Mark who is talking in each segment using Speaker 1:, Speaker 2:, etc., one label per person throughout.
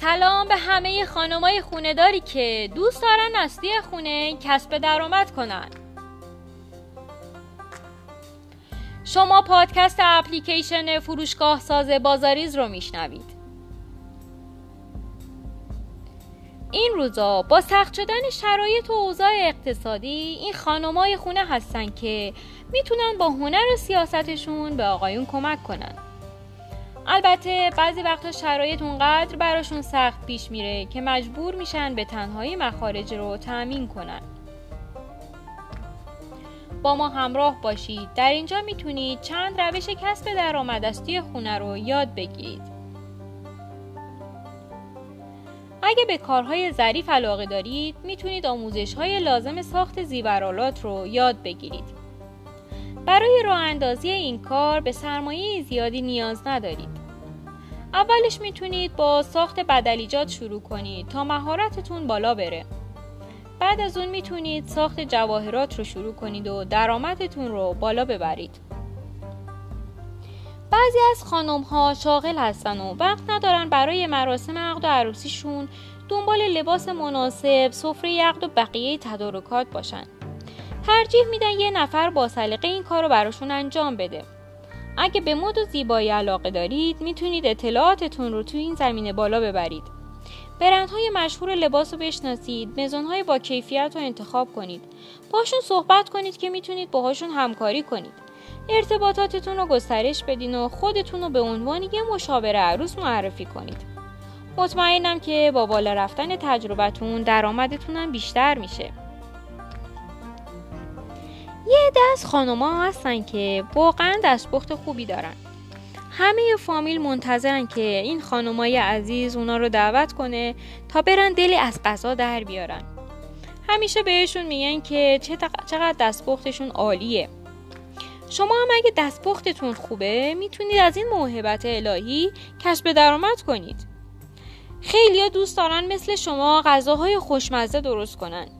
Speaker 1: سلام به همه خانمای خونهداری که دوست دارن توی خونه کسب درآمد کنن. شما پادکست اپلیکیشن فروشگاه ساز بازاریز رو میشنوید. این روزا با سخت شدن شرایط و اوضاع اقتصادی این خانمای خونه هستن که می‌تونن با هنر و سیاستشون به آقایون کمک کنن. البته بعضی وقتا شرایط اونقدر براشون سخت پیش میره که مجبور میشن به تنهایی مخارج رو تأمین کنن. با ما همراه باشید. در اینجا می‌تونید چند روش کسب درآمد توی خونه رو یاد بگیرید. اگه به کارهای ظریف علاقه دارید می‌تونید آموزش های لازم ساخت زیورالات رو یاد بگیرید. برای راه اندازی این کار به سرمایه زیادی نیاز ندارید. اولش می‌تونید با ساخت بدلیجات شروع کنید تا مهارتتون بالا بره. بعد از اون می‌تونید ساخت جواهرات رو شروع کنید و درآمدتون رو بالا ببرید. بعضی از خانم ها شاغل هستن و وقت ندارن برای مراسم عقد و عروسیشون دنبال لباس مناسب، سفره عقد و بقیه تدارکات باشن. ترجیح میدن یه نفر با سلیقه این کار رو براشون انجام بده. اگه به مد و زیبایی علاقه دارید می‌تونید اطلاعاتتون رو توی این زمینه بالا ببرید. برندهای مشهور لباس رو بشناسید، مزانهای با کیفیت رو انتخاب کنید. باشون صحبت کنید که می‌تونید باهاشون همکاری کنید. ارتباطاتتون رو گسترش بدین و خودتون رو به عنوان یه مشاور عروس معرفی کنید. مطمئنم که با بالا رفتن تجربتون درآمدتون بیشتر میشه. یه از خانوما هستن که واقعا دستپخت خوبی دارن. همه فامیل منتظرن که این خانمای عزیز اونا رو دعوت کنه تا برن دلی از غذا در بیارن. همیشه بهشون میگن که چقدر دستپختشون عالیه. شما هم اگه دستپختتون خوبه می‌تونید از این موهبت الهی کسب درآمد کنید خیلی دوست دارن مثل شما غذاهای خوشمزه درست کنن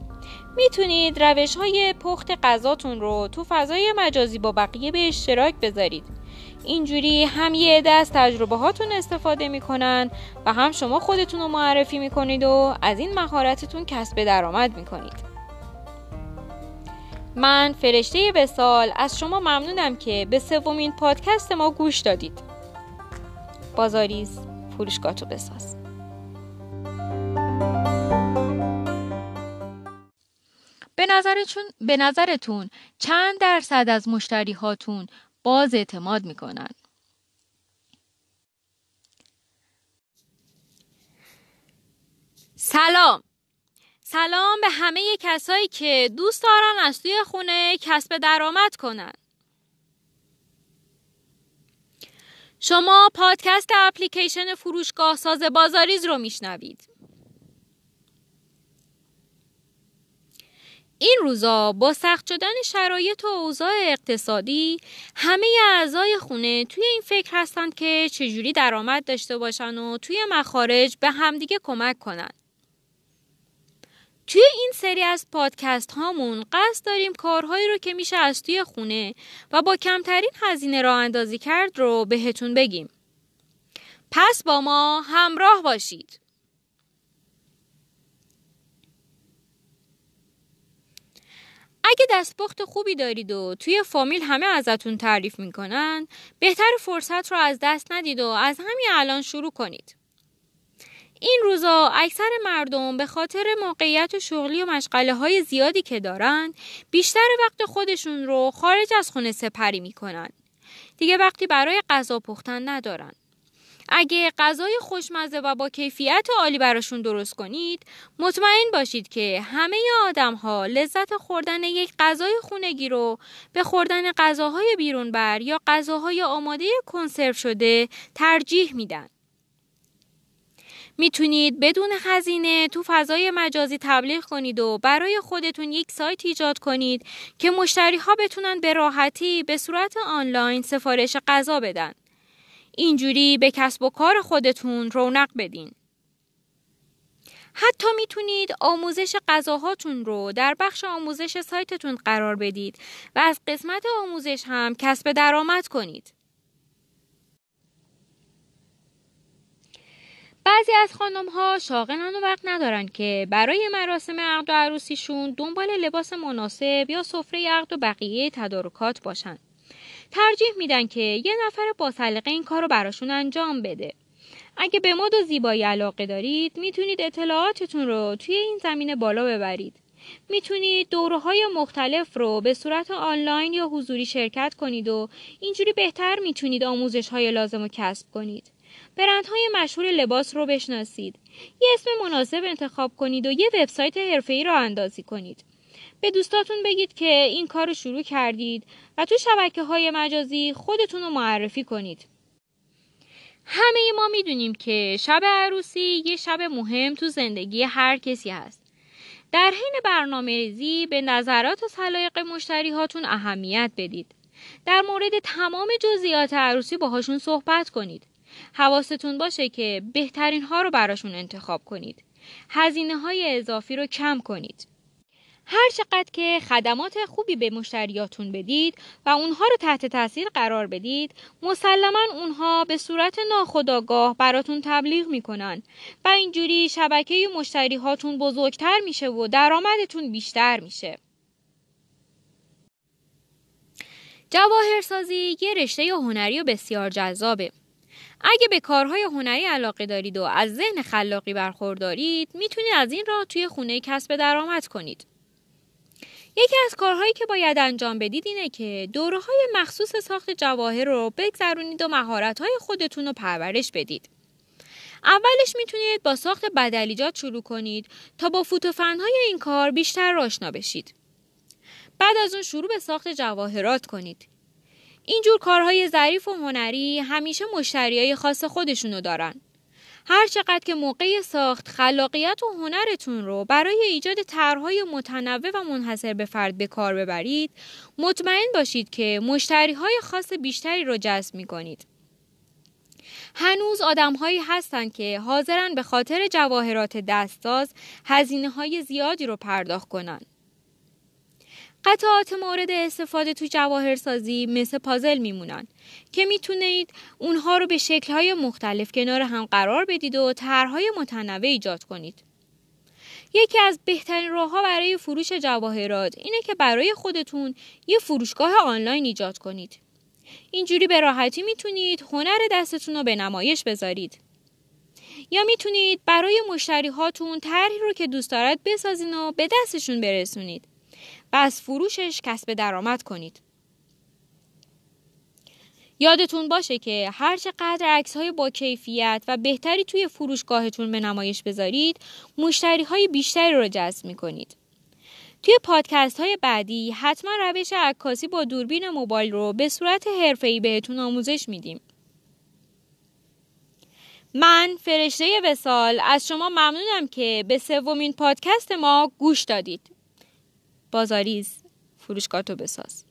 Speaker 1: می‌تونید روش های پخت غذاتون رو تو فضای مجازی با بقیه به اشتراک بذارید. اینجوری هم یه عده تجربه هاتون استفاده می‌کنن و هم شما خودتون رو معرفی می‌کنید و از این مهارتتون کسب درآمد می‌کنید. من فرشته وسال از شما ممنونم که به سومین پادکست ما گوش دادید. بازاریز فروشگاه بساز. به نظرتون به نظرتون چند درصد از مشتری هاتون باز اعتماد می‌کنن سلام سلام به همه کسایی که دوست دارن از توی خونه کسب درآمد کنن. شما پادکست اپلیکیشن فروشگاه ساز بازاریز رو میشنوید. این روزا با سخت شدن شرایط و اوضاع اقتصادی همه اعضای خونه توی این فکر هستند که چجوری درآمد داشته باشن و توی مخارج به همدیگه کمک کنن. توی این سری از پادکست هامون قصد داریم کارهایی رو که میشه از توی خونه و با کمترین هزینه راه اندازی کرد رو بهتون بگیم. پس با ما همراه باشید. اگه دستپخت خوبی دارید و توی فامیل همه ازتون تعریف می‌کنن بهتر فرصت رو از دست ندید و از همین الان شروع کنید. این روزا اکثر مردم به خاطر موقعیت شغلی و مشغله های زیادی که دارن بیشتر وقت خودشون رو خارج از خونه سپری می‌کنن. دیگه وقتی برای غذا پختن ندارن. اگه غذای خوشمزه و با کیفیت عالی براشون درست کنید مطمئن باشید که همه آدم ها لذت خوردن یک غذای خونگی رو به خوردن غذاهای بیرون بر یا غذاهای آماده کنسرو شده ترجیح میدن. می‌تونید بدون هزینه تو فضای مجازی تبلیغ کنید و برای خودتون یک سایت ایجاد کنید که مشتری ها بتونن به راحتی به صورت آنلاین سفارش غذا بدن. اینجوری به کسب و کار خودتون رونق بدین. حتی می‌تونید آموزش غذاهاتون رو در بخش آموزش سایتتون قرار بدید و از قسمت آموزش هم کسب درآمد کنید. بعضی از خانم ها شاغلن و وقت ندارن که برای مراسم عقد و عروسیشون دنبال لباس مناسب یا سفره عقد و بقیه تدارکات باشن. ترجیح میدن که یه نفر با سلیقه این کار رو براشون انجام بده. اگه به مد و زیبایی علاقه دارید می‌تونید اطلاعاتتون رو توی این زمینه بالا ببرید. می‌تونید دوره های مختلف رو به صورت آنلاین یا حضوری شرکت کنید و اینجوری بهتر می‌تونید آموزش های لازم رو کسب کنید. برندهای مشهور لباس رو بشناسید. یه اسم مناسب انتخاب کنید و یه وبسایت حرفه‌ای را اندازی کنید. به دوستاتون بگید که این کار رو شروع کردید و تو شبکه های مجازی خودتون رو معرفی کنید. همه ما می‌دونیم که شب عروسی یه شب مهم تو زندگی هر کسی هست. در حین برنامه ریزی به نظرات و سلایق مشتری هاتون اهمیت بدید. در مورد تمام جزئیات عروسی باهاشون صحبت کنید. حواستون باشه که بهترین ها رو براشون انتخاب کنید. هزینه های اضافی رو کم کنید. هر چقدر که خدمات خوبی به مشتریاتون بدید و اونها رو تحت تاثیر قرار بدید مسلما اونها به صورت ناخودآگاه براتون تبلیغ می‌کنن و اینجوری شبکه مشتری هاتون بزرگتر میشه و درآمدتون بیشتر میشه. جواهرسازی یه رشته هنری و بسیار جذابه. اگه به کارهای هنری علاقه دارید و از ذهن خلاقی برخوردارید می‌تونید از این راه توی خونه کسب درآمد کنید. یکی از کارهایی که باید انجام بدید اینه که دوره های مخصوص ساخت جواهر رو بگذرونید و مهارت های خودتون رو پرورش بدید. اولش می‌تونید با ساخت بدلیجات شروع کنید تا با فوتوفن های این کار بیشتر آشنا بشید. بعد از اون شروع به ساخت جواهرات کنید. اینجور کارهای ظریف و هنری همیشه مشتریای خاص خودشونو دارن. هر چقدر که موقع ساخت خلاقیت و هنرتون رو برای ایجاد طرحهای متنوع و منحصر به فرد به کار ببرید مطمئن باشید که مشتری های خاص بیشتری رو جذب می کنید. هنوز آدمهایی هستند که حاضرن به خاطر جواهرات دستساز هزینه های زیادی رو پرداخت کنند. قطعات مورد استفاده تو جواهرسازی مثل پازل میمونن که می‌تونید اونها رو به شکلهای مختلف کنار هم قرار بدید و طرحهای متنوع ایجاد کنید. یکی از بهترین راهها برای فروش جواهرات اینه که برای خودتون یه فروشگاه آنلاین ایجاد کنید. اینجوری به راحتی می‌تونید هنر دستتون رو به نمایش بذارید. یا می‌تونید برای مشتری هاتون طرحی رو که دوست دارد بسازین و به دستشون برسونید. و از فروشش کسب درآمد کنید. یادتون باشه که هر چقدر عکس های با کیفیت و بهتری توی فروشگاهتون به نمایش بذارید مشتری های بیشتری رو جذب می کنید. توی پادکست های بعدی حتما روش عکاسی با دوربین موبایل رو به صورت حرفه‌ای بهتون آموزش میدیم. من فرشته وسال از شما ممنونم که به سومین پادکست ما گوش دادید. بازاریز فروشگاه تو بساز.